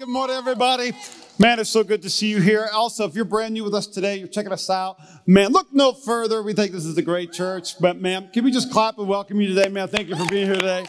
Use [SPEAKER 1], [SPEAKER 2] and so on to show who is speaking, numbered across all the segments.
[SPEAKER 1] Good morning, everybody. Man, it's so good to see you here. Also, if you're brand new with us today, you're checking us out, man, look no further. We think this is a great church. But, man, can we just clap and welcome you today, man? Thank you for being here today.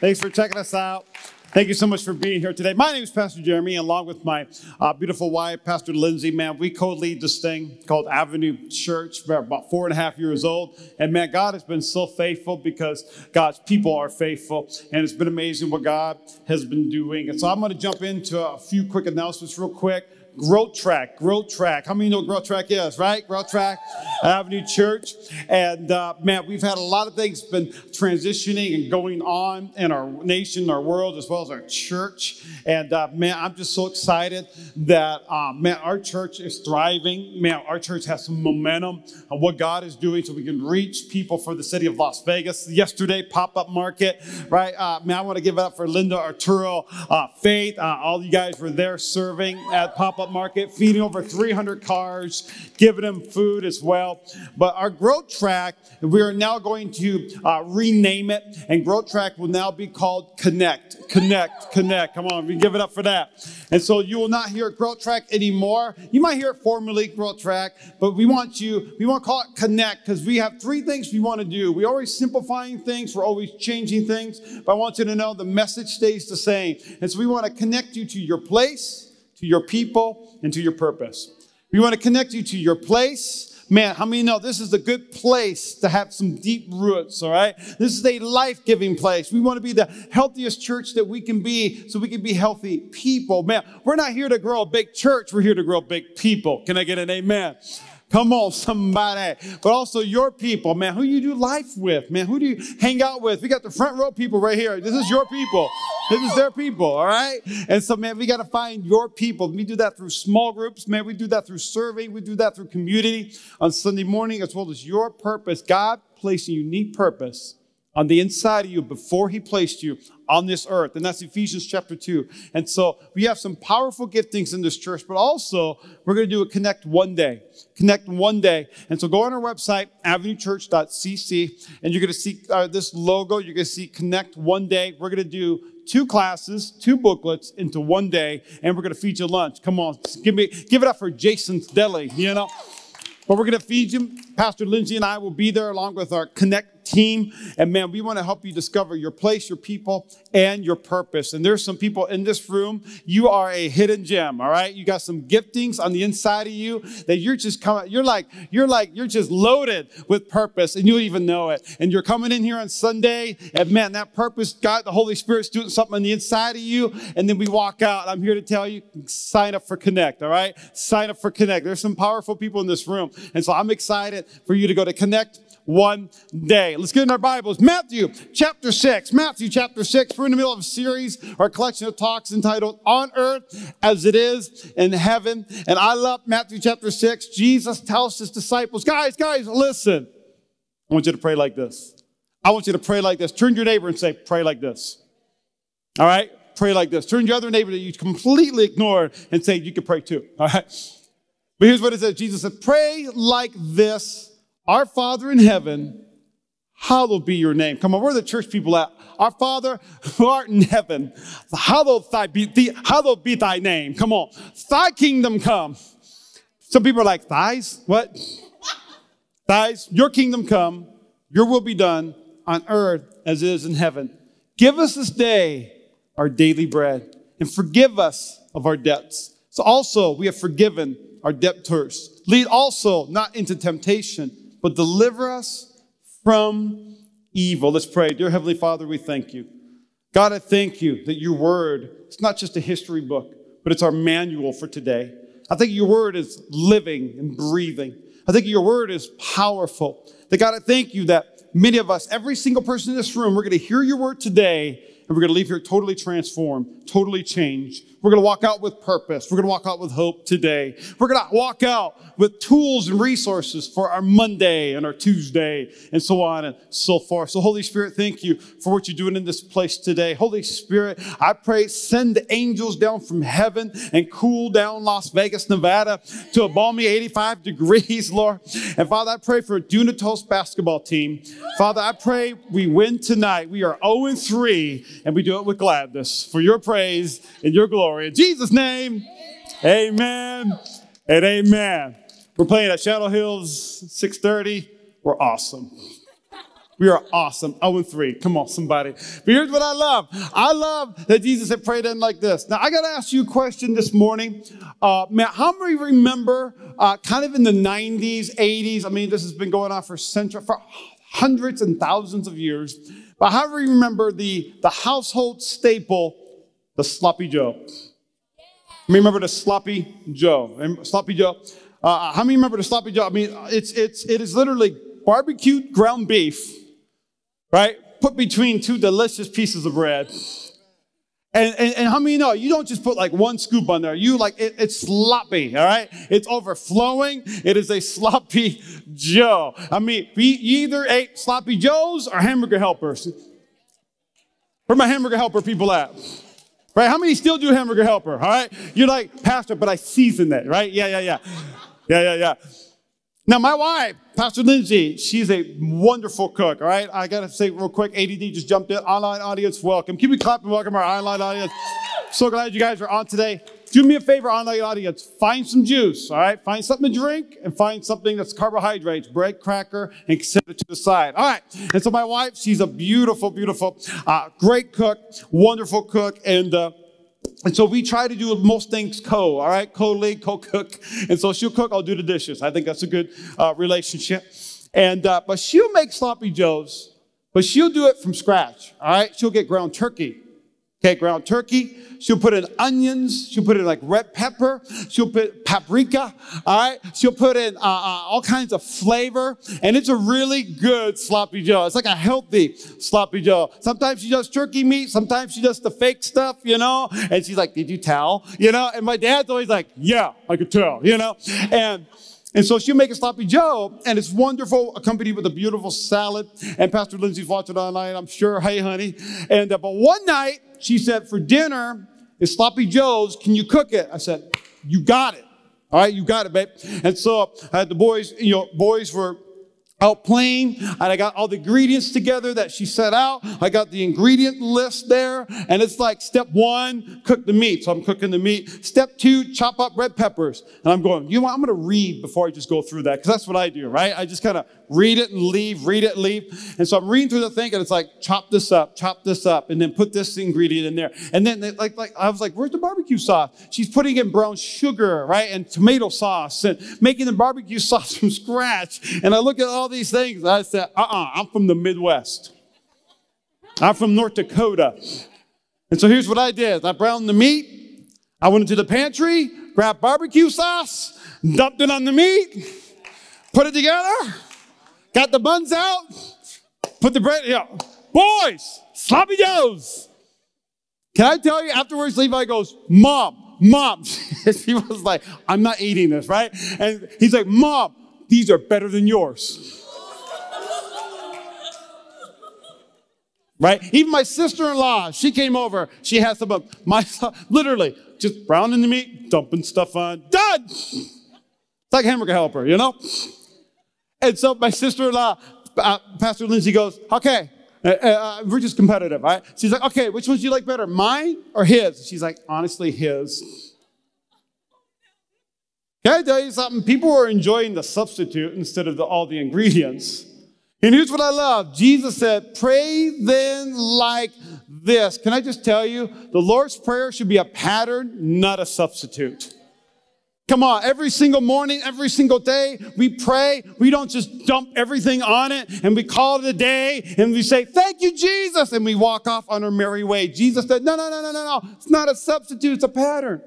[SPEAKER 1] Thanks for checking us out. Thank you so much for being here today. My name is Pastor Jeremy, along with my uh, beautiful wife, Pastor Lindsay. Man, we co-lead this thing called Avenue Church. We're about four and a half years old, and man, God has been so faithful because God's people are faithful, and it's been amazing what God has been doing. And so I'm going to jump into a few quick announcements, real quick. Growth Track, Growth Track. How many know Growth Track is, right? Growth Track, Avenue Church. And uh, man, we've had a lot of things been transitioning and going on in our nation, our world, as well as our church. And uh, man, I'm just so excited that, uh, man, our church is thriving. Man, our church has some momentum on what God is doing so we can reach people for the city of Las Vegas. Yesterday, pop up market, right? Uh, man, I want to give it up for Linda Arturo, uh, Faith. Uh, all you guys were there serving at pop up market, feeding over 300 cars, giving them food as well. But our growth track, we are now going to uh, rename it, and growth track will now be called Connect. Connect, Connect. Come on, we give it up for that. And so you will not hear growth track anymore. You might hear it formerly growth track, but we want you, we want to call it Connect because we have three things we want to do. We're always simplifying things, we're always changing things, but I want you to know the message stays the same. And so we want to connect you to your place to your people, and to your purpose. We want to connect you to your place. Man, how many know this is a good place to have some deep roots, all right? This is a life giving place. We want to be the healthiest church that we can be so we can be healthy people. Man, we're not here to grow a big church, we're here to grow big people. Can I get an amen? Come on, somebody. But also your people, man. Who you do life with, man. Who do you hang out with? We got the front row people right here. This is your people. This is their people, all right? And so, man, we got to find your people. We do that through small groups, man. We do that through survey. We do that through community on Sunday morning, as well as your purpose. God placed a unique purpose on the inside of you before he placed you on this earth. And that's Ephesians chapter 2. And so we have some powerful giftings in this church, but also we're going to do a connect one day. Connect one day. And so go on our website, avenuechurch.cc, and you're going to see uh, this logo. You're going to see connect one day. We're going to do two classes, two booklets into one day, and we're going to feed you lunch. Come on, give me, give it up for Jason's Deli, you know? But we're going to feed you. Pastor Lindsay and I will be there along with our Connect team. And man, we want to help you discover your place, your people, and your purpose. And there's some people in this room, you are a hidden gem, all right? You got some giftings on the inside of you that you're just coming, you're like, you're like, you're just loaded with purpose and you don't even know it. And you're coming in here on Sunday, and man, that purpose, God, the Holy Spirit's doing something on the inside of you. And then we walk out. I'm here to tell you, sign up for Connect, all right? Sign up for Connect. There's some powerful people in this room. And so I'm excited for you to go to Connect one day. Let's get in our Bibles. Matthew chapter 6. Matthew chapter 6. We're in the middle of a series or a collection of talks entitled On Earth as It Is in Heaven. And I love Matthew chapter 6. Jesus tells his disciples, guys, guys, listen. I want you to pray like this. I want you to pray like this. Turn to your neighbor and say, pray like this. All right? Pray like this. Turn to your other neighbor that you completely ignored and say, you can pray too. All right? But here's what it says Jesus said, pray like this our Father in heaven, hallowed be your name. Come on, where are the church people at? Our Father who art in heaven, hallowed, thy be, the, hallowed be thy name. Come on, thy kingdom come. Some people are like, thighs? What? thighs, your kingdom come, your will be done on earth as it is in heaven. Give us this day our daily bread and forgive us of our debts. So also we have forgiven our debtors. Lead also not into temptation but deliver us from evil. Let's pray. Dear Heavenly Father, we thank you. God, I thank you that your word, it's not just a history book, but it's our manual for today. I think your word is living and breathing. I think your word is powerful. That God, I thank you that many of us, every single person in this room, we're going to hear your word today and we're going to leave here totally transformed, totally changed. We're going to walk out with purpose. We're going to walk out with hope today. We're going to walk out with tools and resources for our Monday and our Tuesday and so on and so forth. So Holy Spirit, thank you for what you're doing in this place today. Holy Spirit, I pray send the angels down from heaven and cool down Las Vegas, Nevada to a balmy 85 degrees, Lord. And Father, I pray for a Dunatos basketball team. Father, I pray we win tonight. We are 0 3 and we do it with gladness for your praise and your glory. Glory. In Jesus' name, amen, and amen. We're playing at Shadow Hills, 6.30. We're awesome. We are awesome. 0 and 3. Come on, somebody. But here's what I love. I love that Jesus had prayed in like this. Now, I got to ask you a question this morning. Uh, how many remember uh, kind of in the 90s, 80s? I mean, this has been going on for centuries, for hundreds and thousands of years. But how many remember the, the household staple, the sloppy Joe? Remember the sloppy Joe? Sloppy Joe. Uh, how many remember the sloppy Joe? I mean, it's it's it is literally barbecued ground beef right? Put between two delicious pieces of bread. And, and, and, how many know you don't just put like one scoop on there? You like it, it's sloppy, all right? It's overflowing. It is a sloppy Joe. I mean, we either ate sloppy Joes or hamburger helpers. Where my hamburger helper people at? Right? How many still do hamburger helper? All right? You're like, Pastor, but I season it, right? Yeah, yeah, yeah. Yeah, yeah, yeah. Now, my wife, Pastor Lindsay, she's a wonderful cook, all right? I got to say real quick, ADD just jumped in. Online audience, welcome. Keep me clapping, welcome our online audience. So glad you guys are on today. Do me a favor, online audience. Find some juice, all right? Find something to drink and find something that's carbohydrates, bread, cracker, and set it to the side. All right. And so my wife, she's a beautiful, beautiful, uh, great cook, wonderful cook, and uh, and so we try to do most things co, all right? Co-lead, co-cook. And so she'll cook, I'll do the dishes. I think that's a good uh, relationship. And, uh, but she'll make sloppy joes, but she'll do it from scratch, all right? She'll get ground turkey. Okay, ground turkey. She'll put in onions. She'll put in like red pepper. She'll put paprika. All right. She'll put in uh, uh, all kinds of flavor. And it's a really good sloppy joe. It's like a healthy sloppy joe. Sometimes she does turkey meat. Sometimes she does the fake stuff, you know. And she's like, did you tell? You know, and my dad's always like, yeah, I could tell, you know. And, and so she'll make a sloppy joe, and it's wonderful, accompanied with a beautiful salad. And Pastor Lindsay's watching online, I'm sure. Hey, honey. And uh, but one night, she said, For dinner it's sloppy joes. Can you cook it? I said, You got it. All right, you got it, babe. And so I had the boys, you know, boys were out playing and I got all the ingredients together that she set out. I got the ingredient list there and it's like step one, cook the meat. So I'm cooking the meat. Step two, chop up red peppers. And I'm going, you know what? I'm going to read before I just go through that because that's what I do, right? I just kind of read it and leave, read it, leave. And so I'm reading through the thing and it's like, chop this up, chop this up, and then put this ingredient in there. And then they, like, like, I was like, where's the barbecue sauce? She's putting in brown sugar, right? And tomato sauce and making the barbecue sauce from scratch. And I look at all these things. I said, uh-uh, I'm from the Midwest. I'm from North Dakota. And so here's what I did. I browned the meat. I went into the pantry, grabbed barbecue sauce, dumped it on the meat, put it together, got the buns out, put the bread, yeah. Boys, sloppy joes. Can I tell you afterwards, Levi goes, Mom, Mom. he was like, I'm not eating this, right? And he's like, Mom, these are better than yours. right? Even my sister-in-law, she came over. She had some of my, literally, just browning the meat, dumping stuff on, done. It's like hamburger helper, you know? And so my sister-in-law, uh, Pastor Lindsay goes, okay, uh, uh, we're just competitive, right? She's like, okay, which ones do you like better, mine or his? She's like, honestly, his. Can I tell you something? People are enjoying the substitute instead of the, all the ingredients. And here's what I love. Jesus said, pray then like this. Can I just tell you, the Lord's Prayer should be a pattern, not a substitute. Come on, every single morning, every single day, we pray. We don't just dump everything on it and we call it a day and we say, Thank you, Jesus, and we walk off on our merry way. Jesus said, No, no, no, no, no, no. It's not a substitute, it's a pattern.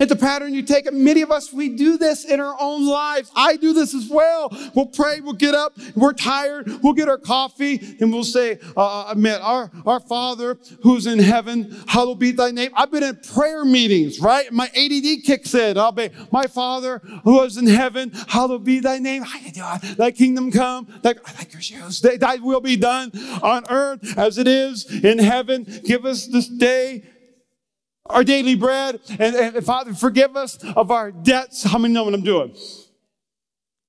[SPEAKER 1] It's a pattern you take. Many of us, we do this in our own lives. I do this as well. We'll pray, we'll get up, we're tired, we'll get our coffee, and we'll say, uh, man, our, our Father who's in heaven, hallowed be thy name. I've been in prayer meetings, right? My ADD kicks in. I'll be, my Father who is in heaven, hallowed be thy name. Thy kingdom come, thy, like your shoes. Thy will be done on earth as it is in heaven. Give us this day our daily bread. And, and, Father, forgive us of our debts. How many know what I'm doing?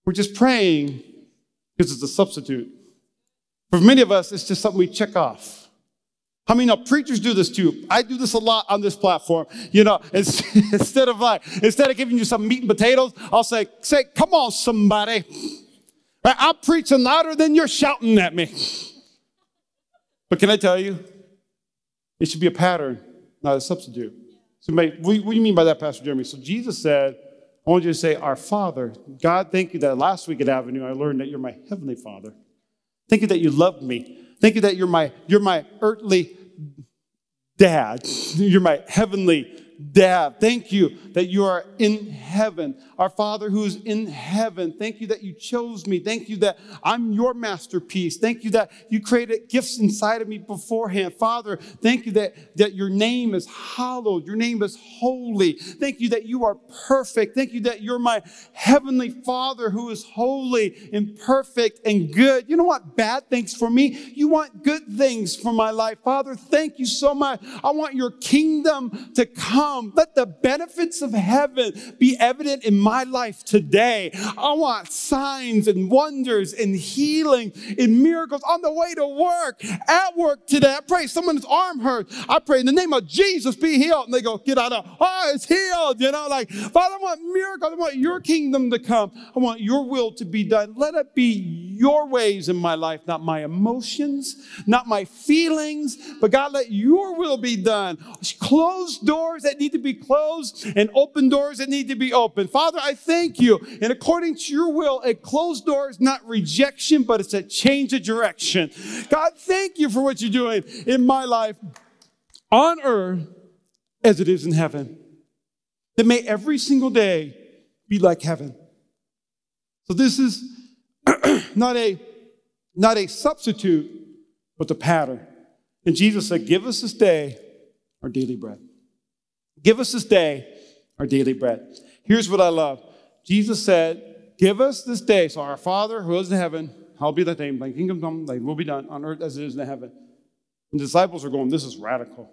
[SPEAKER 1] We're just praying because it's a substitute. For many of us, it's just something we check off. How many know preachers do this too? I do this a lot on this platform. You know, instead of like, instead of giving you some meat and potatoes, I'll say, say, come on, somebody. I'm preaching louder than you're shouting at me. But can I tell you, it should be a pattern, not a substitute. So, what do you mean by that, Pastor Jeremy? So, Jesus said, I want you to say, Our Father. God, thank you that last week at Avenue I learned that you're my heavenly Father. Thank you that you love me. Thank you that you're my, you're my earthly dad. You're my heavenly dad. Thank you that you are in heaven. Our Father who is in heaven, thank you that you chose me. Thank you that I'm your masterpiece. Thank you that you created gifts inside of me beforehand. Father, thank you that, that your name is hallowed. Your name is holy. Thank you that you are perfect. Thank you that you're my heavenly Father who is holy and perfect and good. You know what bad things for me? You want good things for my life. Father, thank you so much. I want your kingdom to come. Let the benefits of heaven be evident in my life today. I want signs and wonders and healing and miracles on the way to work, at work today. I pray someone's arm hurts. I pray in the name of Jesus be healed. And they go, get out of, oh, it's healed. You know, like, Father, I want miracles. I want your kingdom to come. I want your will to be done. Let it be your ways in my life, not my emotions, not my feelings, but God, let your will be done. Closed doors that need to be closed and open doors that need to be open. Father, I thank you. And according to your will, a closed door is not rejection, but it's a change of direction. God, thank you for what you're doing in my life on earth as it is in heaven. That may every single day be like heaven. So this is not a not a substitute, but the pattern. And Jesus said, Give us this day our daily bread. Give us this day our daily bread. Here's what I love Jesus said, Give us this day. So, our Father who is in heaven, hallowed be thy name, thy kingdom come, thy will be done on earth as it is in heaven. And the disciples are going, This is radical.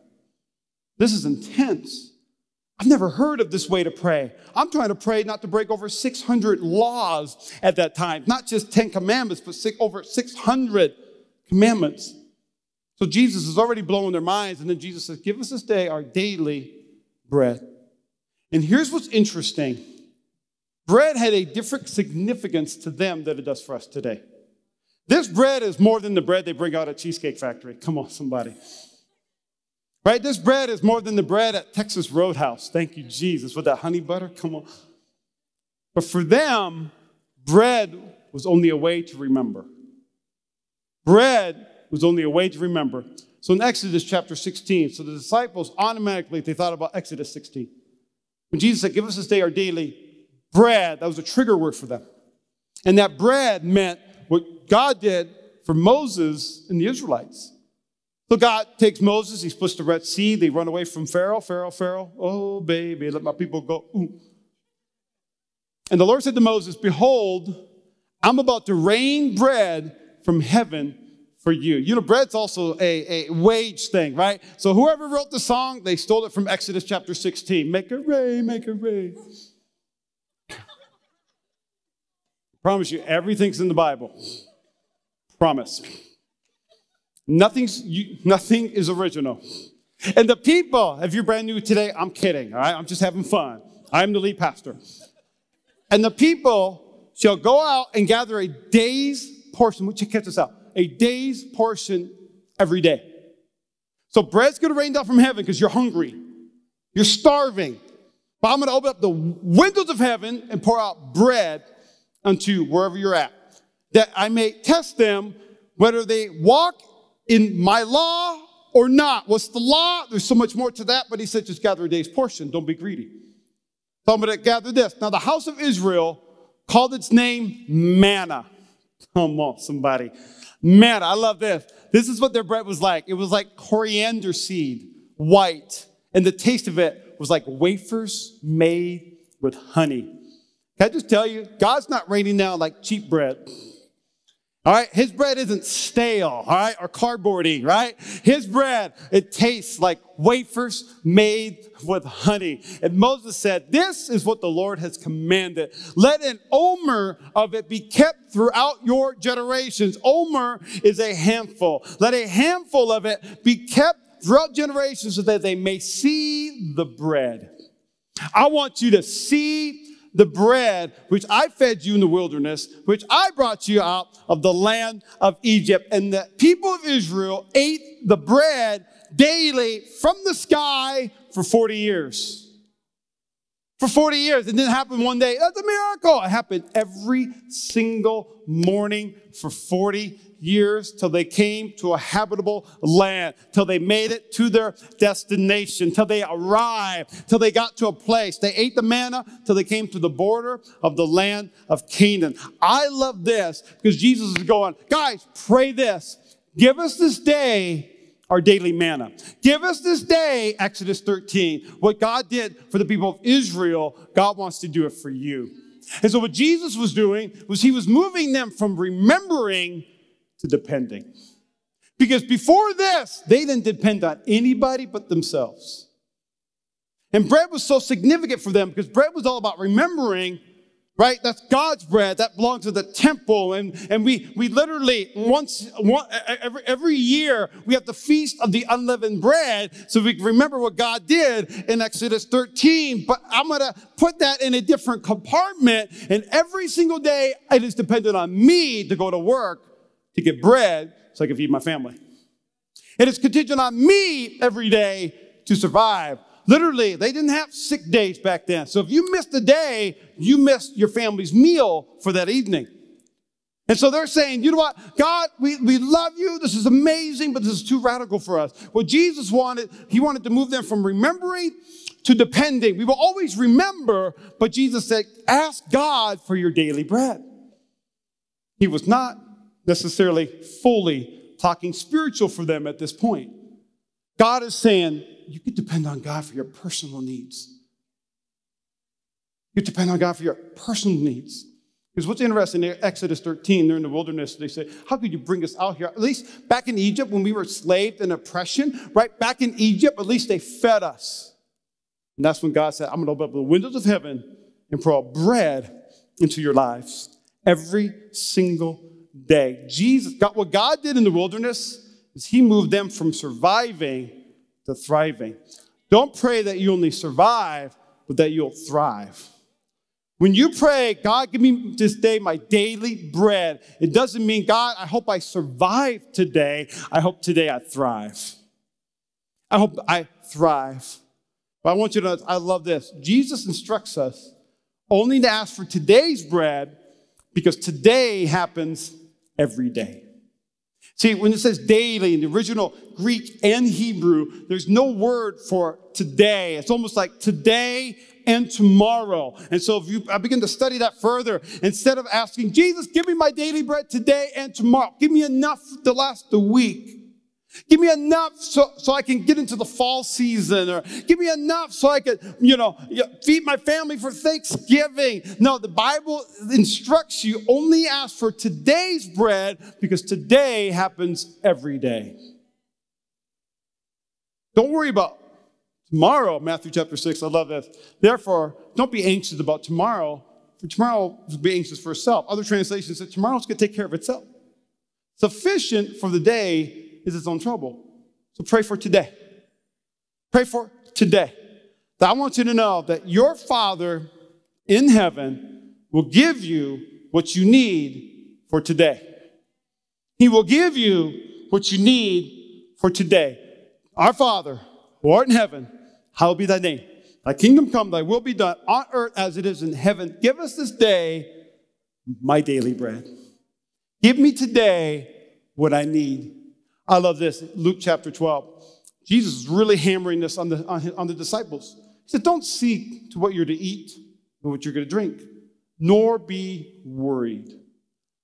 [SPEAKER 1] This is intense. I've never heard of this way to pray. I'm trying to pray not to break over 600 laws at that time, not just 10 commandments, but six, over 600 commandments. So Jesus is already blowing their minds, and then Jesus says, Give us this day our daily bread. And here's what's interesting bread had a different significance to them than it does for us today. This bread is more than the bread they bring out at Cheesecake Factory. Come on, somebody. Right? This bread is more than the bread at Texas Roadhouse. Thank you, Jesus, with that honey butter. Come on. But for them, bread was only a way to remember. Bread was only a way to remember. So in Exodus chapter 16, so the disciples automatically they thought about Exodus 16. When Jesus said, Give us this day our daily bread, that was a trigger word for them. And that bread meant what God did for Moses and the Israelites. So God takes Moses, he splits the Red Sea, they run away from Pharaoh. Pharaoh, Pharaoh, oh baby, let my people go. Ooh. And the Lord said to Moses, Behold, I'm about to rain bread from heaven for you. You know, bread's also a, a wage thing, right? So whoever wrote the song, they stole it from Exodus chapter 16. Make it rain, make it rain. Promise you, everything's in the Bible. Promise. Nothing's, you, nothing is original. And the people, if you're brand new today, I'm kidding, all right? I'm just having fun. I'm the lead pastor. And the people shall go out and gather a day's portion, which you catch this out, a day's portion every day. So bread's gonna rain down from heaven because you're hungry. You're starving. But I'm gonna open up the windows of heaven and pour out bread unto wherever you're at, that I may test them whether they walk in my law or not. What's the law? There's so much more to that, but he said, just gather a day's portion. Don't be greedy. So I'm to gather this. Now, the house of Israel called its name manna. Come on, somebody. Manna. I love this. This is what their bread was like. It was like coriander seed, white. And the taste of it was like wafers made with honey. Can I just tell you, God's not raining down like cheap bread. All right, his bread isn't stale, all right, or cardboardy, right? His bread, it tastes like wafers made with honey. And Moses said, This is what the Lord has commanded. Let an omer of it be kept throughout your generations. Omer is a handful. Let a handful of it be kept throughout generations so that they may see the bread. I want you to see the bread which I fed you in the wilderness, which I brought you out of the land of Egypt. And the people of Israel ate the bread daily from the sky for 40 years. For 40 years. It didn't happen one day. That's a miracle. It happened every single morning for 40 years till they came to a habitable land, till they made it to their destination, till they arrived, till they got to a place. They ate the manna till they came to the border of the land of Canaan. I love this because Jesus is going, guys, pray this. Give us this day our daily manna. Give us this day, Exodus 13. What God did for the people of Israel, God wants to do it for you. And so what Jesus was doing was he was moving them from remembering to depending. Because before this, they didn't depend on anybody but themselves. And bread was so significant for them because bread was all about remembering, right? That's God's bread. That belongs to the temple. And, and we, we literally, once, one, every, every year, we have the feast of the unleavened bread so we remember what God did in Exodus 13. But I'm going to put that in a different compartment. And every single day, it is dependent on me to go to work to get bread so I can feed my family. and It is contingent on me every day to survive. Literally, they didn't have sick days back then. So if you missed a day, you missed your family's meal for that evening. And so they're saying, you know what? God, we, we love you. This is amazing, but this is too radical for us. What Jesus wanted, he wanted to move them from remembering to depending. We will always remember, but Jesus said, ask God for your daily bread. He was not necessarily fully talking spiritual for them at this point. God is saying, you can depend on God for your personal needs. You depend on God for your personal needs. Because what's interesting in Exodus 13, they're in the wilderness, they say, How could you bring us out here? At least back in Egypt, when we were enslaved and oppression, right? Back in Egypt, at least they fed us. And that's when God said, I'm going to open up the windows of heaven and pour out bread into your lives every single day. Jesus, got what God did in the wilderness is He moved them from surviving to thriving. Don't pray that you only survive, but that you'll thrive. When you pray, God, give me this day my daily bread, it doesn't mean, God, I hope I survive today. I hope today I thrive. I hope I thrive. But I want you to know, I love this. Jesus instructs us only to ask for today's bread because today happens every day. See, when it says daily in the original Greek and Hebrew, there's no word for today. It's almost like today and tomorrow. And so if you, I begin to study that further, instead of asking, Jesus, give me my daily bread today and tomorrow, give me enough to last the week. Give me enough so, so I can get into the fall season, or give me enough so I can, you know, feed my family for Thanksgiving. No, the Bible instructs you only ask for today's bread because today happens every day. Don't worry about tomorrow, Matthew chapter 6. I love this. Therefore, don't be anxious about tomorrow, for tomorrow will be anxious for itself. Other translations say tomorrow's going to take care of itself. Sufficient for the day is its own trouble. So pray for today. Pray for today. That I want you to know that your Father in heaven will give you what you need for today. He will give you what you need for today. Our Father, who art in heaven, hallowed be thy name. Thy kingdom come, thy will be done on earth as it is in heaven. Give us this day my daily bread. Give me today what I need I love this. Luke chapter 12. Jesus is really hammering this on the, on, on the disciples. He said, Don't seek to what you're to eat and what you're going to drink, nor be worried.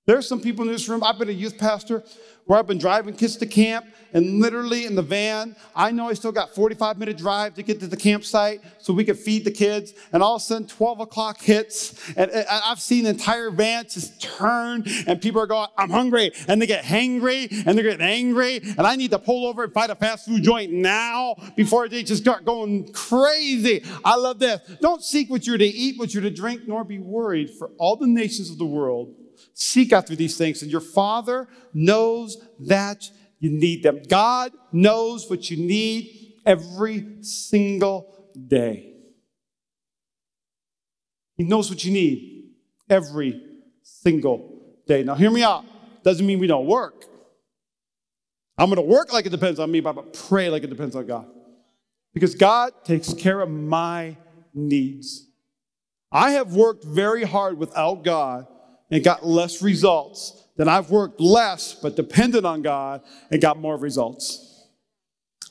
[SPEAKER 1] There are some people in this room, I've been a youth pastor where I've been driving kids to camp and literally in the van, I know I still got 45 minute drive to get to the campsite so we could feed the kids. And all of a sudden 12 o'clock hits and I've seen entire vans just turn and people are going, I'm hungry. And they get hangry and they're getting angry. And I need to pull over and find a fast food joint now before they just start going crazy. I love this. Don't seek what you're to eat, what you're to drink, nor be worried for all the nations of the world. Seek after these things and your father knows that you need them. God knows what you need every single day. He knows what you need every single day. Now, hear me out. Doesn't mean we don't work. I'm going to work like it depends on me, but I'm going to pray like it depends on God. Because God takes care of my needs. I have worked very hard without God and got less results than I've worked less but depended on God and got more results.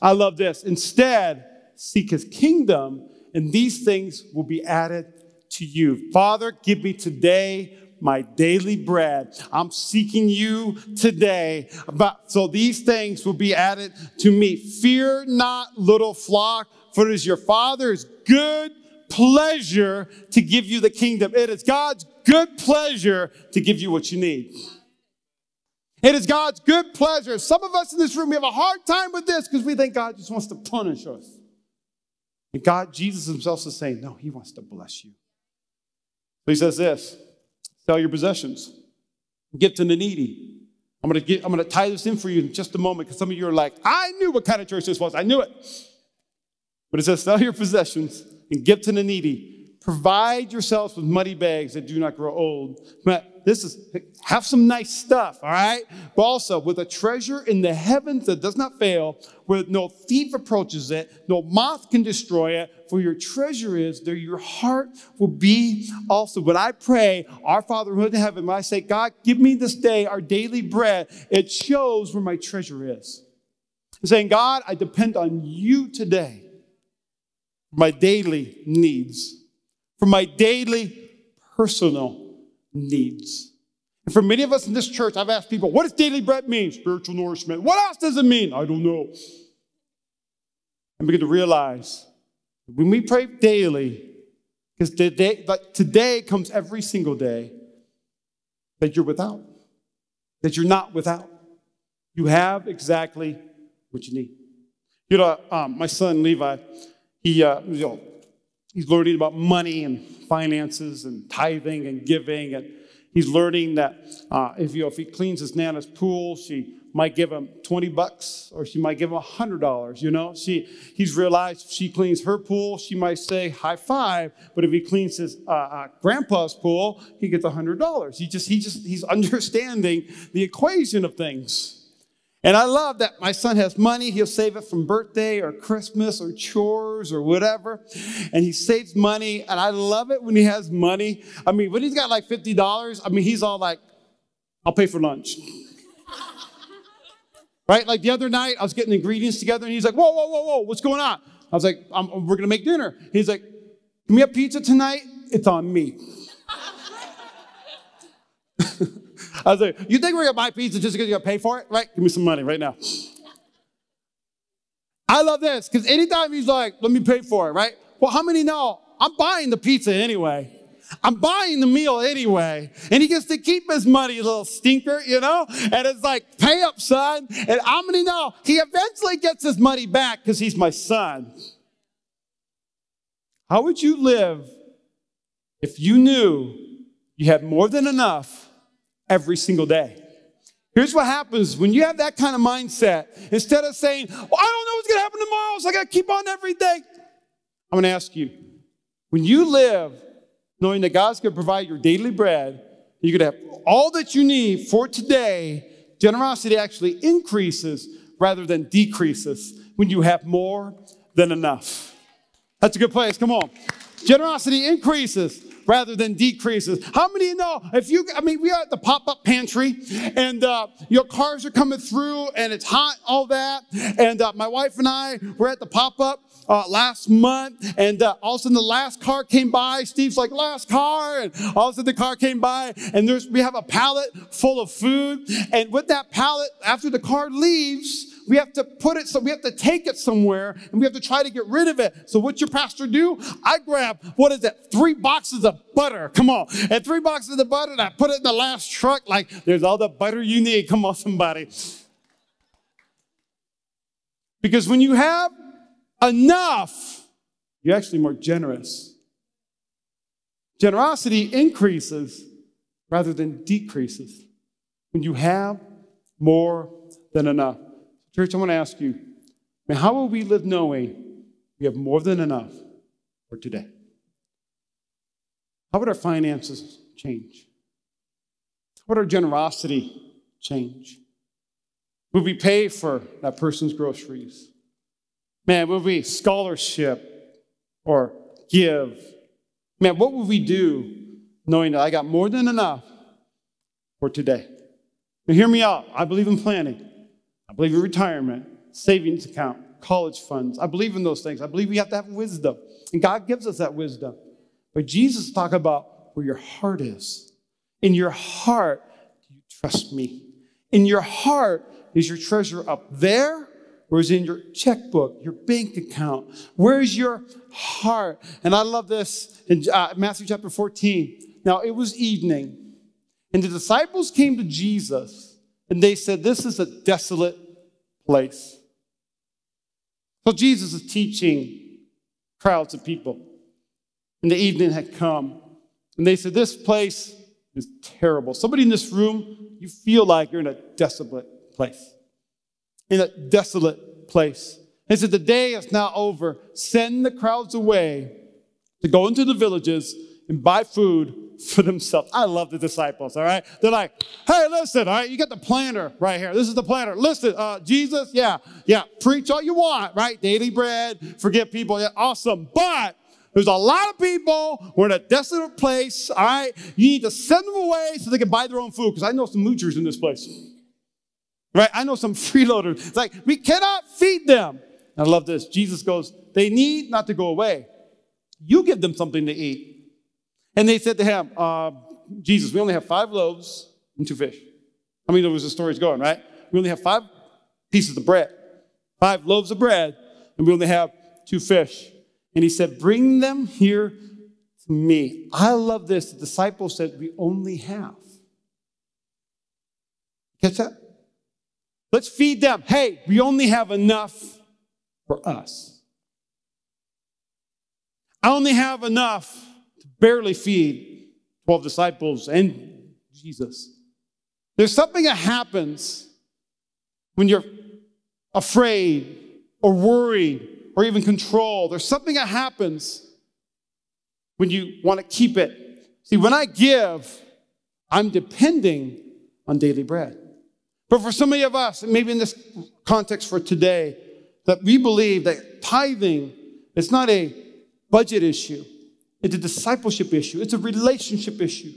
[SPEAKER 1] I love this. Instead, seek his kingdom, and these things will be added to you. Father, give me today my daily bread. I'm seeking you today. But, so these things will be added to me. Fear not, little flock, for it is your Father's good pleasure to give you the kingdom. It is God's good pleasure to give you what you need. It is God's good pleasure. Some of us in this room, we have a hard time with this because we think God just wants to punish us. And God, Jesus himself is saying, no, he wants to bless you. So he says this sell your possessions, give to the needy. I'm going to I'm going to tie this in for you in just a moment because some of you are like, I knew what kind of church this was. I knew it. But it says, sell your possessions and give to the needy. Provide yourselves with money bags that do not grow old. But this is, have some nice stuff, all right? But also with a treasure in the heavens that does not fail, where no thief approaches it, no moth can destroy it, for your treasure is there, your heart will be also. But I pray, our Father who is in heaven, when I say, God, give me this day our daily bread, it shows where my treasure is. I'm saying, God, I depend on you today for my daily needs for my daily personal needs. And for many of us in this church, I've asked people, what does daily bread mean? Spiritual nourishment. What else does it mean? I don't know. And begin to realize when we pray daily, because today, but today comes every single day, that you're without, that you're not without. You have exactly what you need. You know, um, my son Levi, he, uh, you know, He's learning about money and finances and tithing and giving. And he's learning that uh, if, you know, if he cleans his nana's pool, she might give him 20 bucks or she might give him $100, you know? She, he's realized if she cleans her pool, she might say high five, but if he cleans his uh, uh, grandpa's pool, he gets $100. He just, he just, he's understanding the equation of things. And I love that my son has money. He'll save it from birthday or Christmas or chores or whatever. And he saves money. And I love it when he has money. I mean, when he's got like $50, I mean, he's all like, I'll pay for lunch. right? Like the other night, I was getting ingredients together and he's like, whoa, whoa, whoa, whoa, what's going on? I was like, we're going to make dinner. He's like, can we have pizza tonight? It's on me. I was like, you think we're gonna buy pizza just because you're gonna pay for it? Right? Give me some money right now. I love this because anytime he's like, let me pay for it, right? Well, how many know I'm buying the pizza anyway? I'm buying the meal anyway. And he gets to keep his money, little stinker, you know? And it's like, pay up, son. And how many know he eventually gets his money back because he's my son? How would you live if you knew you had more than enough every single day. Here's what happens when you have that kind of mindset. Instead of saying, well, I don't know what's going to happen tomorrow, so I got to keep on every day. I'm going to ask you, when you live knowing that God's going to provide your daily bread, you're going to have all that you need for today, generosity actually increases rather than decreases when you have more than enough. That's a good place. Come on. Generosity increases rather than decreases. How many you know if you, I mean, we are at the pop up pantry and uh, your cars are coming through and it's hot, all that. And uh, my wife and I were at the pop up uh, last month, and uh, all of a sudden the last car came by. Steve's like, "Last car," and all of a sudden the car came by, and there's we have a pallet full of food, and with that pallet, after the car leaves, we have to put it, so we have to take it somewhere and we have to try to get rid of it. So what's your pastor do? I grab, what is it? Three boxes of butter. Come on. And three boxes of butter and I put it in the last truck. Like there's all the butter you need. Come on, somebody. Because when you have enough, you're actually more generous. Generosity increases rather than decreases when you have more than enough. Church, I want to ask you, man, how will we live knowing we have more than enough for today? How would our finances change? How would our generosity change? Would we pay for that person's groceries? Man, would we scholarship or give? Man, what would we do knowing that I got more than enough for today? Now, hear me out. I believe in planning. I believe in retirement, savings account, college funds. I believe in those things. I believe we have to have wisdom. And God gives us that wisdom. But Jesus talked about where your heart is. In your heart, do you trust me? In your heart, is your treasure up there? Or is in your checkbook, your bank account? Where's your heart? And I love this in uh, Matthew chapter 14. Now, it was evening, and the disciples came to Jesus, and they said, This is a desolate place. So Jesus is teaching crowds of people. And the evening had come. And they said, This place is terrible. Somebody in this room, you feel like you're in a desolate place. In a desolate place. They said, The day is now over. Send the crowds away to go into the villages and buy food for themselves. I love the disciples, all right? They're like, hey, listen, all right, you got the planter right here. This is the planter. Listen, uh, Jesus, yeah, yeah, preach all you want, right? Daily bread, forgive people, yeah, awesome. But there's a lot of people. We're in a desolate place. All right. You need to send them away so they can buy their own food. Because I know some moochers in this place. Right? I know some freeloaders. It's like, we cannot feed them. I love this. Jesus goes, they need not to go away. You give them something to eat. And they said to him, uh, Jesus, we only have five loaves and two fish. Mean, there was the story's going, right? We only have five pieces of bread, five loaves of bread, and we only have two fish. And he said, Bring them here to me. I love this. The disciples said, We only have. Catch that? Let's feed them. Hey, we only have enough for us. I only have enough barely feed 12 disciples and Jesus. There's something that happens when you're afraid or worried or even controlled. There's something that happens when you want to keep it. See, when I give, I'm depending on daily bread. But for so many of us, maybe in this context for today, that we believe that tithing is not a budget issue. It's a discipleship issue, it's a relationship issue.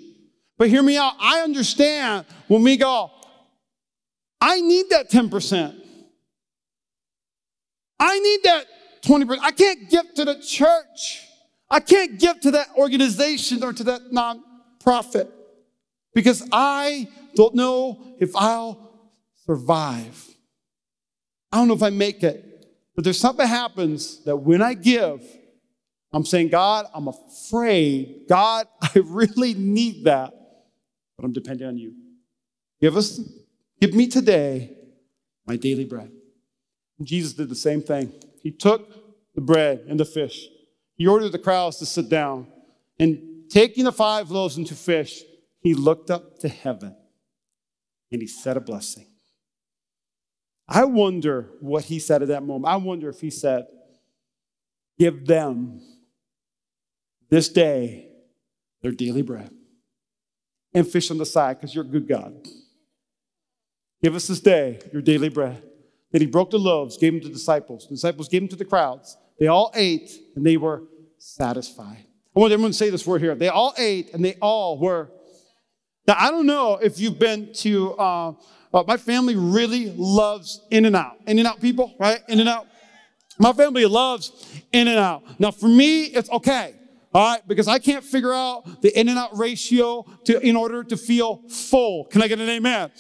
[SPEAKER 1] But hear me out. I understand when we go, I need that 10%. I need that 20%. I can't give to the church. I can't give to that organization or to that nonprofit because I don't know if I'll survive. I don't know if I make it. But there's something happens that when I give, I'm saying, God, I'm afraid. God, I really need that, but I'm depending on you. Give us, give me today my daily bread. Jesus did the same thing. He took the bread and the fish. He ordered the crowds to sit down. And taking the five loaves and two fish, he looked up to heaven and he said a blessing. I wonder what he said at that moment. I wonder if he said, Give them this day their daily bread and fish on the side because you're a good God. Give us this day your daily bread. Then he broke the loaves, gave them to the disciples. The disciples gave them to the crowds. They all ate and they were satisfied. I want everyone to say this word here. They all ate and they all were. Now, I don't know if you've been to, uh, uh, my family really loves In N Out. In N Out people, right? In N Out. My family loves In N Out. Now, for me, it's okay. All right, because I can't figure out the in and out ratio to, in order to feel full. Can I get an amen?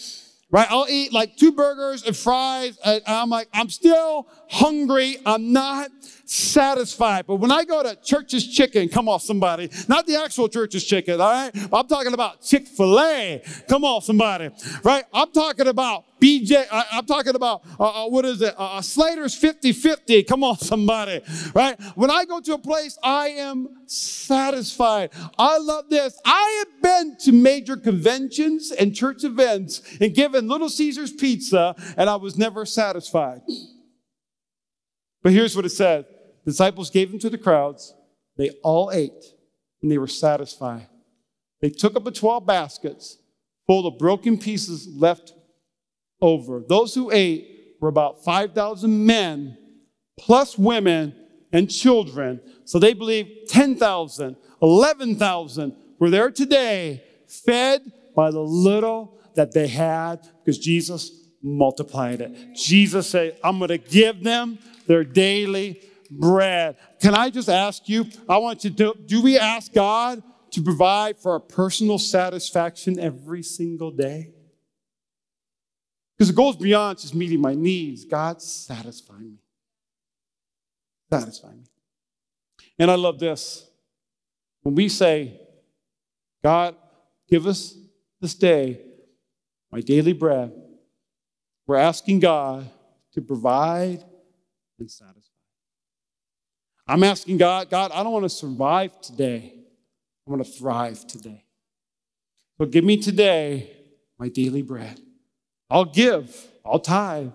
[SPEAKER 1] Right? I'll eat like two burgers and fries. And I'm like, I'm still hungry. I'm not satisfied. But when I go to Church's Chicken, come on, somebody, not the actual Church's Chicken, all right? I'm talking about Chick fil A. Come on, somebody, right? I'm talking about BJ, I, am talking about, uh, uh, what is it? Uh, uh Slater's 50 50. Come on, somebody, right? When I go to a place, I am satisfied. I love this. I have been to major conventions and church events and given Little Caesars pizza, and I was never satisfied. But here's what it said the disciples gave them to the crowds. They all ate, and they were satisfied. They took up the 12 baskets full of broken pieces left over. Those who ate were about 5,000 men, plus women and children. So they believe 10,000, 11,000 were there today, fed by the little that they had because Jesus multiplied it. Jesus said, I'm going to give them their daily bread. Can I just ask you? I want you to do we ask God to provide for our personal satisfaction every single day? Because it goes beyond just meeting my needs. God, satisfy me. Satisfy me. And I love this. When we say, God, give us this day my daily bread, we're asking God to provide and satisfy. I'm asking God, God, I don't want to survive today. I want to thrive today. But give me today my daily bread. I'll give, I'll tithe,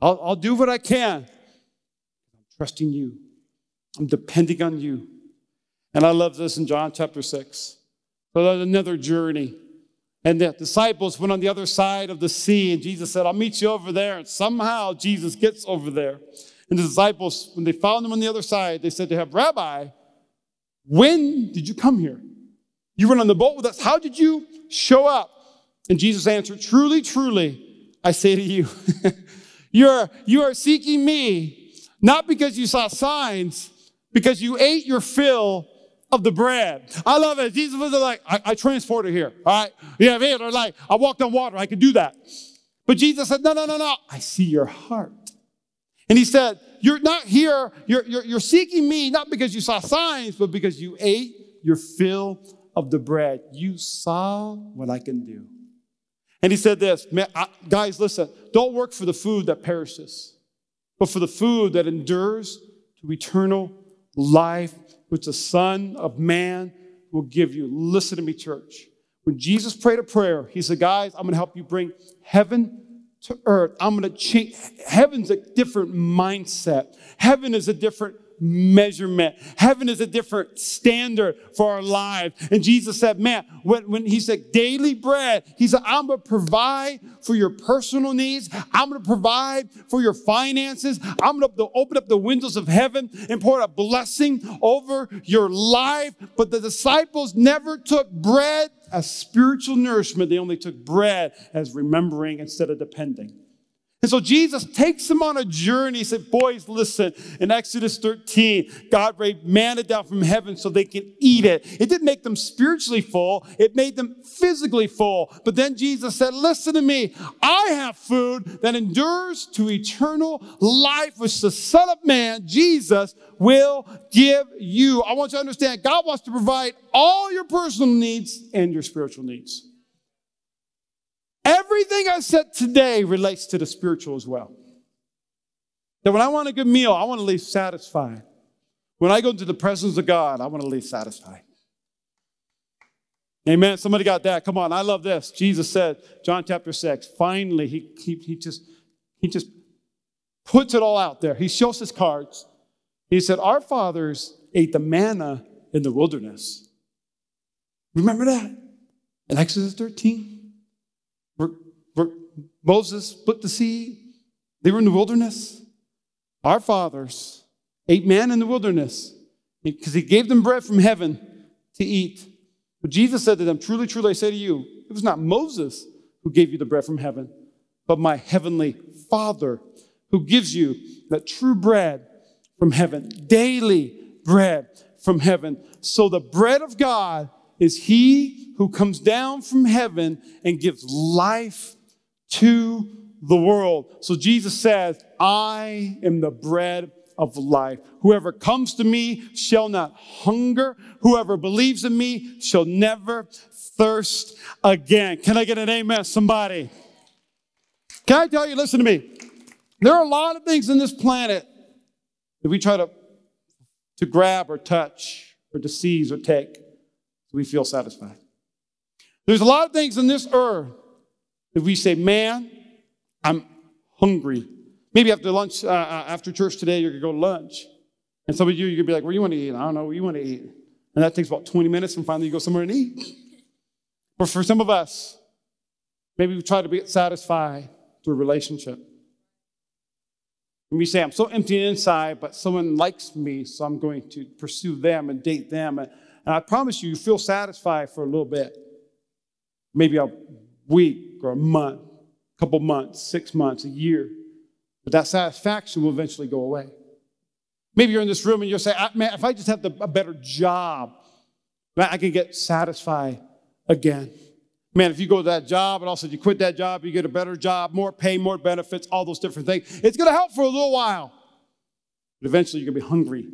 [SPEAKER 1] I'll, I'll do what I can. I'm trusting you, I'm depending on you. And I love this in John chapter 6. So another journey. And the disciples went on the other side of the sea, and Jesus said, I'll meet you over there. And somehow Jesus gets over there. And the disciples, when they found him on the other side, they said to him, Rabbi, when did you come here? You went on the boat with us. How did you show up? And Jesus answered, Truly, truly, I say to you, you're, you are seeking me, not because you saw signs, because you ate your fill of the bread. I love it. Jesus was like, I, I transported here. All right. Yeah, man, or like, I walked on water. I could do that. But Jesus said, No, no, no, no. I see your heart. And he said, You're not here, you're, you're, you're seeking me not because you saw signs, but because you ate your fill of the bread. You saw what I can do. And he said this, I, guys, listen, don't work for the food that perishes, but for the food that endures to eternal life, which the Son of Man will give you. Listen to me, church. When Jesus prayed a prayer, he said, guys, I'm going to help you bring heaven to earth. I'm going to change. Heaven's a different mindset. Heaven is a different measurement. Heaven is a different standard for our lives. And Jesus said, man, when, when he said daily bread, he said, I'm going to provide for your personal needs. I'm going to provide for your finances. I'm going to open up the windows of heaven and pour a blessing over your life. But the disciples never took bread as spiritual nourishment. They only took bread as remembering instead of depending. And so Jesus takes them on a journey. He said, Boys, listen, in Exodus 13, God rained manna down from heaven so they can eat it. It didn't make them spiritually full, it made them physically full. But then Jesus said, Listen to me, I have food that endures to eternal life, which the Son of Man, Jesus, will give you. I want you to understand God wants to provide all your personal needs and your spiritual needs. Everything I said today relates to the spiritual as well. That when I want a good meal, I want to leave satisfied. When I go into the presence of God, I want to leave satisfied. Amen. Somebody got that. Come on. I love this. Jesus said, John chapter 6, finally, he, he, he just he just puts it all out there. He shows his cards. He said, Our fathers ate the manna in the wilderness. Remember that? In Exodus 13. Moses split the sea. They were in the wilderness. Our fathers ate man in the wilderness because he gave them bread from heaven to eat. But Jesus said to them, Truly, truly, I say to you, it was not Moses who gave you the bread from heaven, but my heavenly Father who gives you that true bread from heaven, daily bread from heaven. So the bread of God is he who comes down from heaven and gives life to the world. So Jesus says, I am the bread of life. Whoever comes to me shall not hunger. Whoever believes in me shall never thirst again. Can I get an amen, somebody? Can I tell you, listen to me. There are a lot of things in this planet that we try to, to grab or touch or to seize or take. We feel satisfied. There's a lot of things in this earth that we say, man, I'm hungry. Maybe after lunch, uh, uh after church today, you're going to go to lunch. And some of you, you're going to be like, where you want to eat? I don't know, where you want to eat? And that takes about 20 minutes, and finally you go somewhere and eat. But for some of us, maybe we try to be satisfied through a relationship. And we say, I'm so empty inside, but someone likes me, so I'm going to pursue them and date them. And, and I promise you, you feel satisfied for a little bit. Maybe a week or a month, a couple months, six months, a year. But that satisfaction will eventually go away. Maybe you're in this room and you'll say, man, if I just have the, a better job, man, I can get satisfied again. Man, if you go to that job and also you quit that job, you get a better job, more pay, more benefits, all those different things. It's going to help for a little while. But eventually you're going to be hungry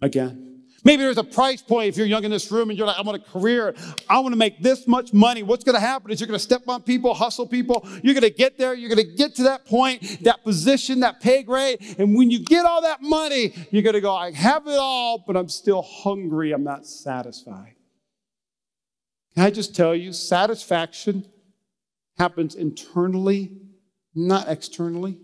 [SPEAKER 1] again. Maybe there's a price point if you're young in this room and you're like, I want a career. I want to make this much money. What's going to happen is you're going to step on people, hustle people. You're going to get there. You're going to get to that point, that position, that pay grade. And when you get all that money, you're going to go, I have it all, but I'm still hungry. I'm not satisfied. Can I just tell you, satisfaction happens internally, not externally.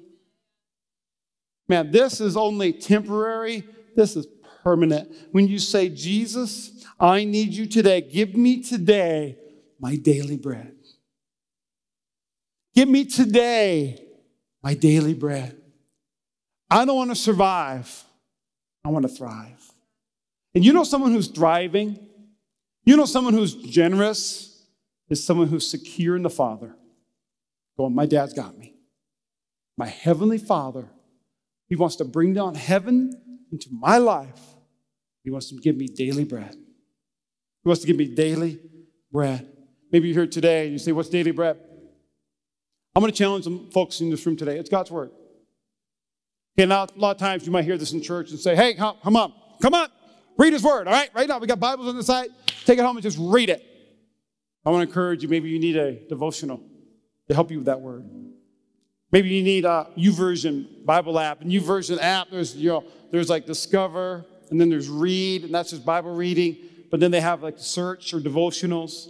[SPEAKER 1] Man, this is only temporary. This is permanent. When you say, Jesus, I need you today, give me today my daily bread. Give me today my daily bread. I don't want to survive, I want to thrive. And you know someone who's thriving? You know, someone who's generous is someone who's secure in the Father. Going, my dad's got me. My heavenly Father, He wants to bring down heaven into my life. He wants to give me daily bread. He wants to give me daily bread. Maybe you're here today and you say, What's daily bread? I'm going to challenge some folks in this room today. It's God's Word. Okay, now, a lot of times you might hear this in church and say, Hey, come on, come on, read His Word, all right? Right now, we got Bibles on the side. Take it home and just read it. I want to encourage you. Maybe you need a devotional to help you with that word. Maybe you need a YouVersion Bible app. And YouVersion app, there's you know, there's like Discover, and then there's Read, and that's just Bible reading. But then they have like the Search or devotionals.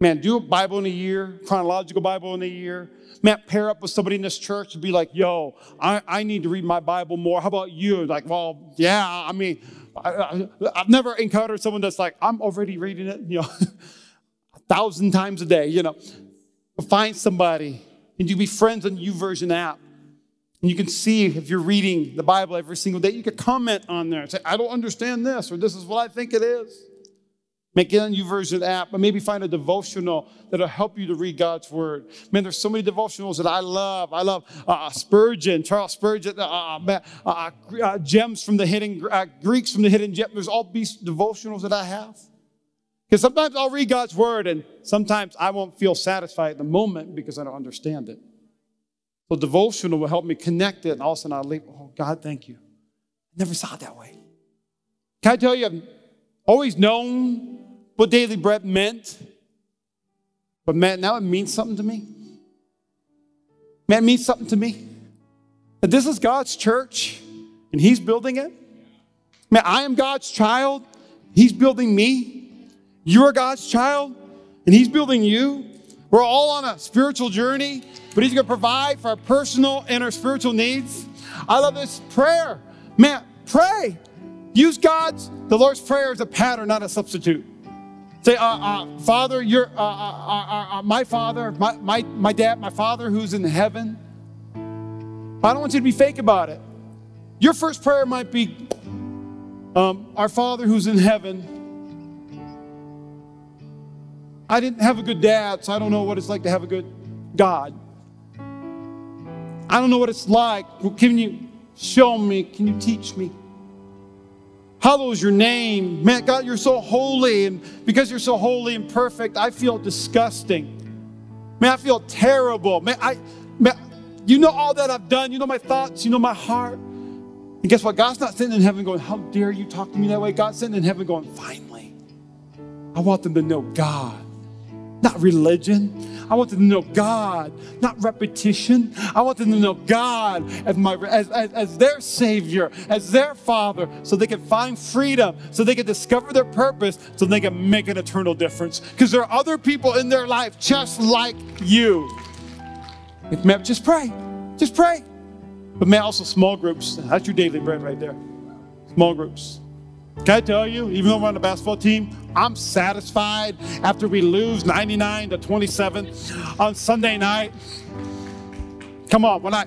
[SPEAKER 1] Man, do a Bible in a year, chronological Bible in a year. Man, pair up with somebody in this church and be like, yo, I, I need to read my Bible more. How about you? Like, well, yeah, I mean, I, have never encountered someone that's like, I'm already reading it, you know, a thousand times a day, you know. Find somebody and you be friends on the YouVersion app. And you can see if you're reading the Bible every single day, you can comment on there and say, I don't understand this, or this is what I think it is. Make it a YouVersion app, but maybe find a devotional that'll help you to read God's word. Man, there's so many devotionals that I love. I love uh, uh Spurgeon, Charles Spurgeon, uh, uh, uh, uh gems from the hidden Greeks from the hidden gem. There's all these devotionals that I have. Because sometimes I'll read God's word, and sometimes I won't feel satisfied at the moment because I don't understand it. So devotional will help me connect it, and all of a sudden I'll leave. Oh God, thank you. Never saw it that way. Can I tell you? I've always known what daily bread meant. But man, now it means something to me. Man, it means something to me. That this is God's church and He's building it. Man, I am God's child. He's building me. You're God's child and He's building you. We're all on a spiritual journey, but He's going to provide for our personal and our spiritual needs. I love this prayer. Man, pray. Use God's, the Lord's Prayer as a pattern, not a substitute. Say, uh, uh, Father, you're uh, uh, uh, uh, my father, my, my, my dad, my father who's in heaven. I don't want you to be fake about it. Your first prayer might be, um, Our Father who's in heaven. I didn't have a good dad, so I don't know what it's like to have a good God. I don't know what it's like. Can you show me? Can you teach me? Hallowed is your name. Man, God, you're so holy. And because you're so holy and perfect, I feel disgusting. Man, I feel terrible. Man, I, man, you know all that I've done. You know my thoughts. You know my heart. And guess what? God's not sitting in heaven going, How dare you talk to me that way? God's sitting in heaven going, Finally, I want them to know God. Not religion. I want them to know God, not repetition. I want them to know God as, my, as, as, as their Savior, as their Father, so they can find freedom, so they can discover their purpose, so they can make an eternal difference. Because there are other people in their life just like you. If Man, just pray. Just pray. But man, also small groups. That's your daily bread right there. Small groups. Can I tell you, even though we're on the basketball team, I'm satisfied after we lose 99 to 27 on Sunday night. Come on, when I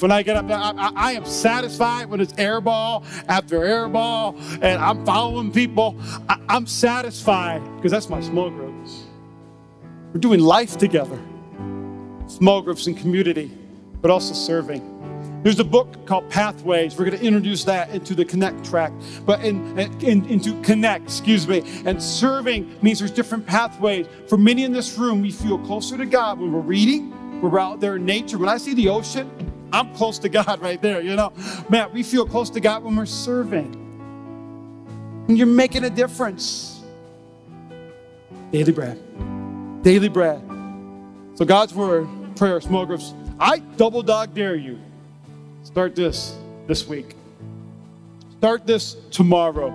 [SPEAKER 1] when I get up there, I, I, am satisfied when it's air ball after air ball and I'm following people. I, I'm satisfied because that's my small groups. We're doing life together, small groups and community, but also serving. There's a book called Pathways. We're going to introduce that into the Connect track, but in, in, into Connect, excuse me. And serving means there's different pathways. For many in this room, we feel closer to God when we're reading, we're out there in nature. When I see the ocean, I'm close to God right there, you know. Man, we feel close to God when we're serving. When you're making a difference. Daily bread. Daily bread. So God's word, prayer, small groups. I double dog dare you Start this this week. Start this tomorrow.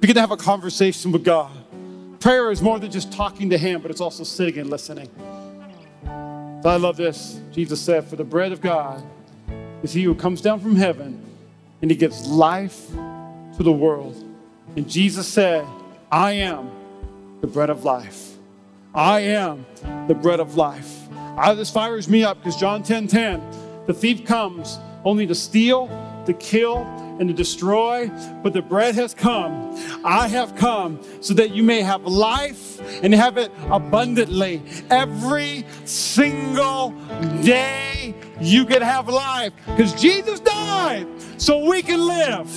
[SPEAKER 1] Begin to have a conversation with God. Prayer is more than just talking to Him, but it's also sitting and listening. I love this. Jesus said, For the bread of God is He who comes down from heaven and He gives life to the world. And Jesus said, I am the bread of life. I am the bread of life. I, this fires me up because John 10 10, the thief comes only to steal, to kill, and to destroy, but the bread has come. I have come so that you may have life and have it abundantly. Every single day you can have life because Jesus died so we can live.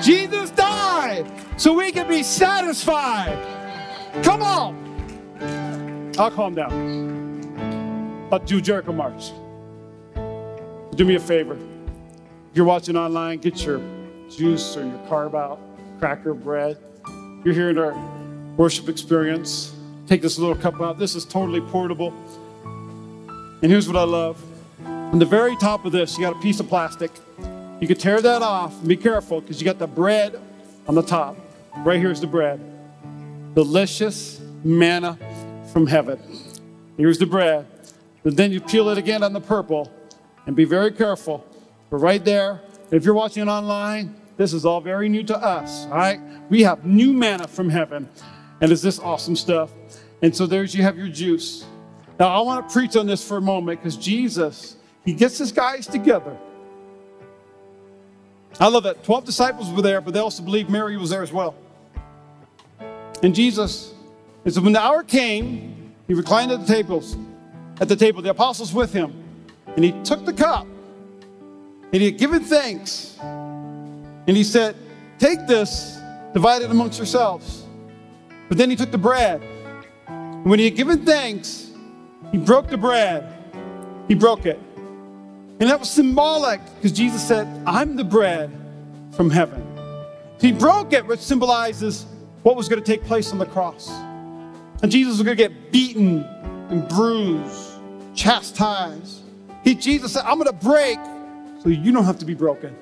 [SPEAKER 1] Jesus died so we can be satisfied. Come on. I'll calm down. But do Jericho March. Do me a favor. If you're watching online, get your juice or your carb out, cracker, bread. You're here in our worship experience. Take this little cup out. This is totally portable. And here's what I love. On the very top of this, you got a piece of plastic. You can tear that off. Be careful because you got the bread on the top. Right here's the bread. Delicious manna from heaven. Here's the bread. And then you peel it again on the purple and be very careful. But right there, if you're watching it online, this is all very new to us, all right? We have new manna from heaven, and it's this awesome stuff. And so there's you have your juice. Now I want to preach on this for a moment because Jesus, he gets his guys together. I love that. 12 disciples were there, but they also believe Mary was there as well. And Jesus, and so when the hour came, he reclined at the tables, at the table, the apostles with him. And he took the cup and he had given thanks. And he said, Take this, divide it amongst yourselves. But then he took the bread. And when he had given thanks, he broke the bread. He broke it. And that was symbolic because Jesus said, I'm the bread from heaven. He broke it, which symbolizes what was going to take place on the cross. And Jesus was going to get beaten and bruised, chastised. He, Jesus said, I'm going to break so you don't have to be broken.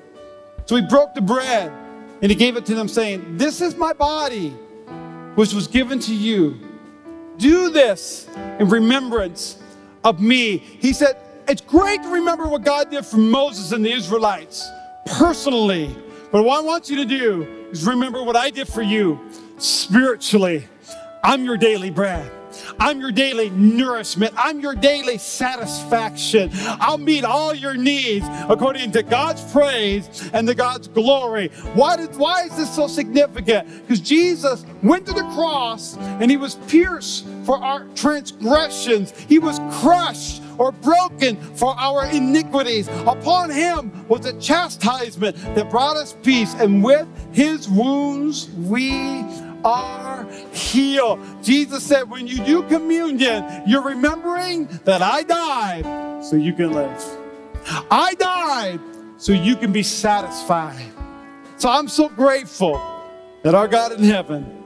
[SPEAKER 1] So he broke the bread and he gave it to them, saying, This is my body, which was given to you. Do this in remembrance of me. He said, It's great to remember what God did for Moses and the Israelites personally. But what I want you to do is remember what I did for you spiritually. I'm your daily bread. I'm your daily nourishment. I'm your daily satisfaction. I'll meet all your needs according to God's praise and to God's glory. Why, did, why is this so significant? Because Jesus went to the cross and he was pierced for our transgressions, he was crushed or broken for our iniquities. Upon him was a chastisement that brought us peace, and with his wounds we are healed. Jesus said, when you do communion, you're remembering that I died so you can live. I died so you can be satisfied. So I'm so grateful that our God in heaven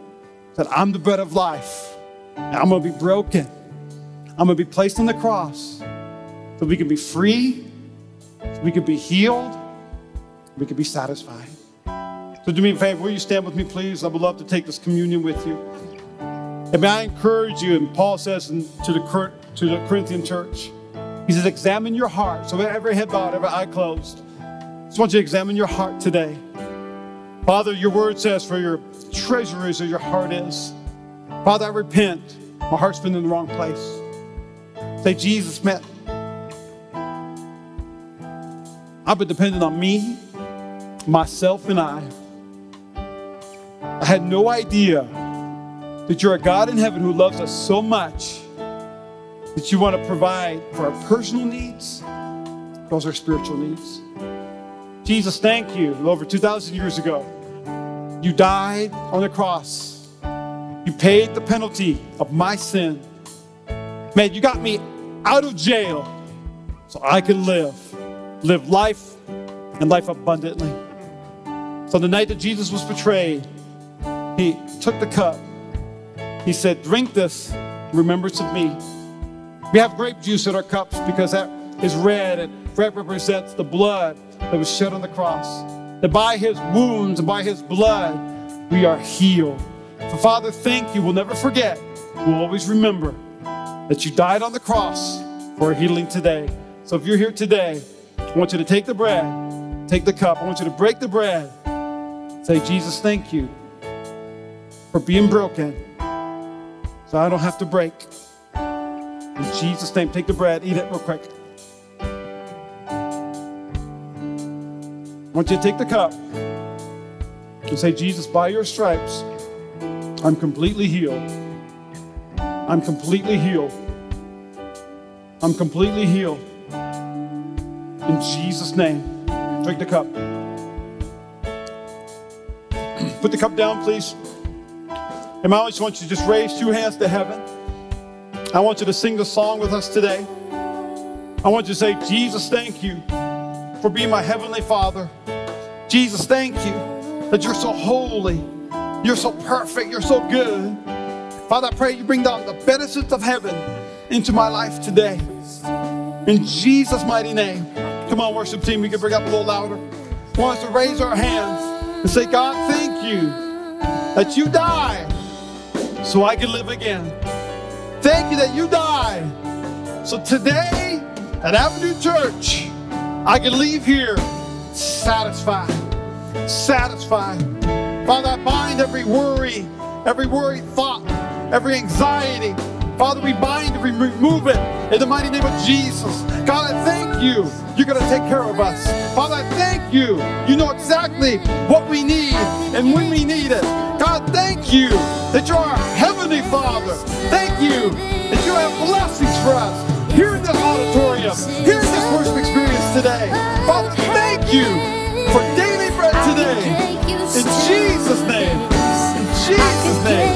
[SPEAKER 1] said, I'm the bread of life. I'm going to be broken. I'm going to be placed on the cross so we can be free, so we can be healed, we can be satisfied. So do me a favor, will you stand with me, please? I would love to take this communion with you. And may I encourage you, and Paul says to the, to the Corinthian church, he says, examine your heart. So every head bowed, every eye closed. Just want you to examine your heart today. Father, your word says, for your treasure is where your heart is. Father, I repent. My heart's been in the wrong place. Say, Jesus, man, I've been dependent on me, myself, and I. I had no idea that you're a God in heaven who loves us so much that you want to provide for our personal needs, those are spiritual needs. Jesus, thank you. Over 2,000 years ago, you died on the cross. You paid the penalty of my sin. Man, you got me out of jail so I can live, live life and life abundantly. So the night that Jesus was betrayed, he took the cup. He said, Drink this remembrance of me. We have grape juice in our cups because that is red, and red represents the blood that was shed on the cross. That by his wounds and by his blood, we are healed. So, Father, thank you. We'll never forget. We'll always remember that you died on the cross for healing today. So if you're here today, I want you to take the bread, take the cup. I want you to break the bread. Say, Jesus, thank you for being broken so I don't have to break. In Jesus' name, take the bread, eat it real quick. I want you to take the cup and say, Jesus, by your stripes, I'm completely healed. I'm completely healed. I'm completely healed. In Jesus' name. Drink the cup. Put the cup down, please. And I just want you to just raise two hands to heaven. I want you to sing the song with us today. I want you to say, Jesus, thank you for being my heavenly Father. Jesus, thank you that you're so holy, you're so perfect, you're so good. Father, I pray you bring down the benefits of heaven into my life today. In Jesus' mighty name. Come on, worship team, we can bring up a little louder. I want us to raise our hands and say, God, thank you that you died so I can live again. Thank you that you died. So today at Avenue Church, I can leave here satisfied. Satisfied. Father, I bind every worry, every worried thought, every anxiety. Father, we bind and we remove it in the mighty name of Jesus. God, I thank you. You're going to take care of us. Father, I thank you. You know exactly what we need and when we need it. God, thank you that you're our Heavenly Father. Thank you that you have blessings for us here in this auditorium, here in this worship experience today. Father, thank you for daily bread today. In Jesus' name. In Jesus' name.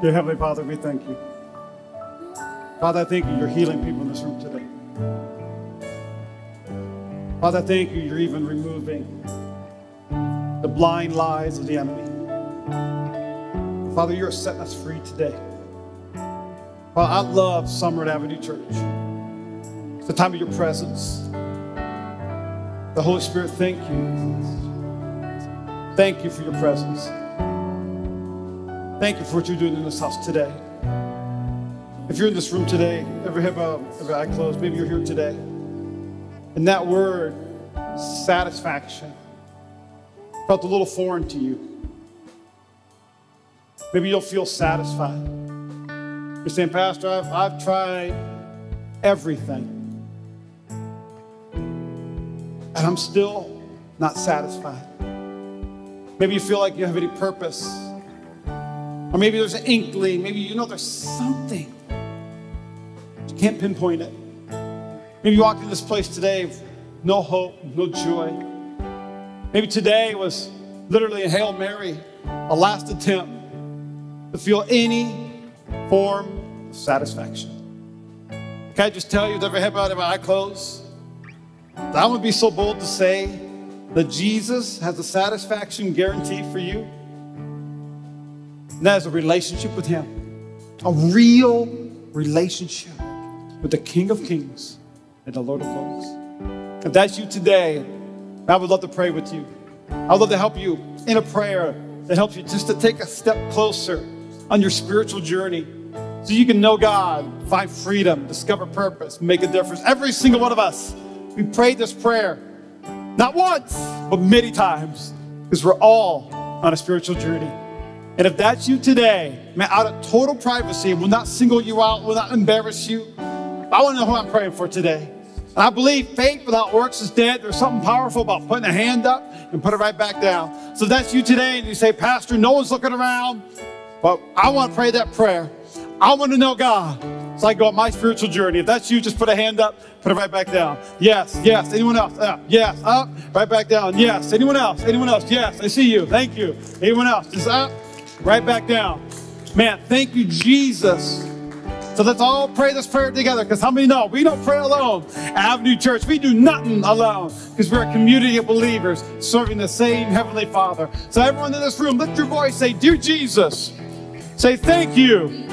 [SPEAKER 1] Dear Heavenly Father, we thank you. Father, I thank you you're healing people in this room today. Father, I thank you you're even removing the blind lies of the enemy. Father, you're setting us free today. Father, I love Summer at Avenue Church. It's the time of your presence. The Holy Spirit, thank you. Thank you for your presence. Thank you for what you're doing in this house today. If you're in this room today, every head bowed, every eye closed, maybe you're here today. And that word, satisfaction, felt a little foreign to you. Maybe you'll feel satisfied. You're saying, Pastor, I've, I've tried everything. And I'm still not satisfied. Maybe you feel like you have any purpose. Or maybe there's an inkling. Maybe you know there's something. You can't pinpoint it. Maybe you walked in this place today with no hope, no joy. Maybe today was literally a Hail Mary, a last attempt to feel any form of satisfaction. Can I just tell you, with every head bowed, every eye closed, that I would be so bold to say that Jesus has a satisfaction guarantee for you? And that is a relationship with Him, a real relationship with the King of Kings and the Lord of Lords. If that's you today, I would love to pray with you. I would love to help you in a prayer that helps you just to take a step closer on your spiritual journey so you can know God, find freedom, discover purpose, make a difference. Every single one of us, we prayed this prayer not once, but many times because we're all on a spiritual journey. And if that's you today, man, out of total privacy, will not single you out, will not embarrass you. I want to know who I'm praying for today. And I believe faith without works is dead. There's something powerful about putting a hand up and put it right back down. So if that's you today, and you say, Pastor, no one's looking around, but I want to pray that prayer. I want to know God. So I go on my spiritual journey. If that's you, just put a hand up, put it right back down. Yes, yes. Anyone else? Up. Yes, up, right back down. Yes. Anyone else? Anyone else? Yes, I see you. Thank you. Anyone else? Just up, right back down. Man, thank you, Jesus. So let's all pray this prayer together because how many know we don't pray alone? Avenue Church, we do nothing alone because we're a community of believers serving the same Heavenly Father. So, everyone in this room, lift your voice, say, Dear Jesus, say thank you.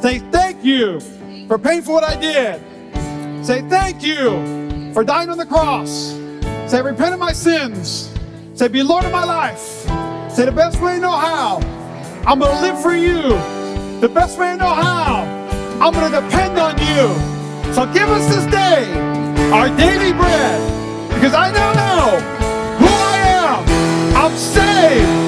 [SPEAKER 1] Say thank you for paying for what I did. Say thank you for dying on the cross. Say repent of my sins. Say be Lord of my life. Say the best way I know how. I'm going to live for you the best way I know how. I'm going to depend on you. So give us this day our daily bread because I now know who I am. I'm saved.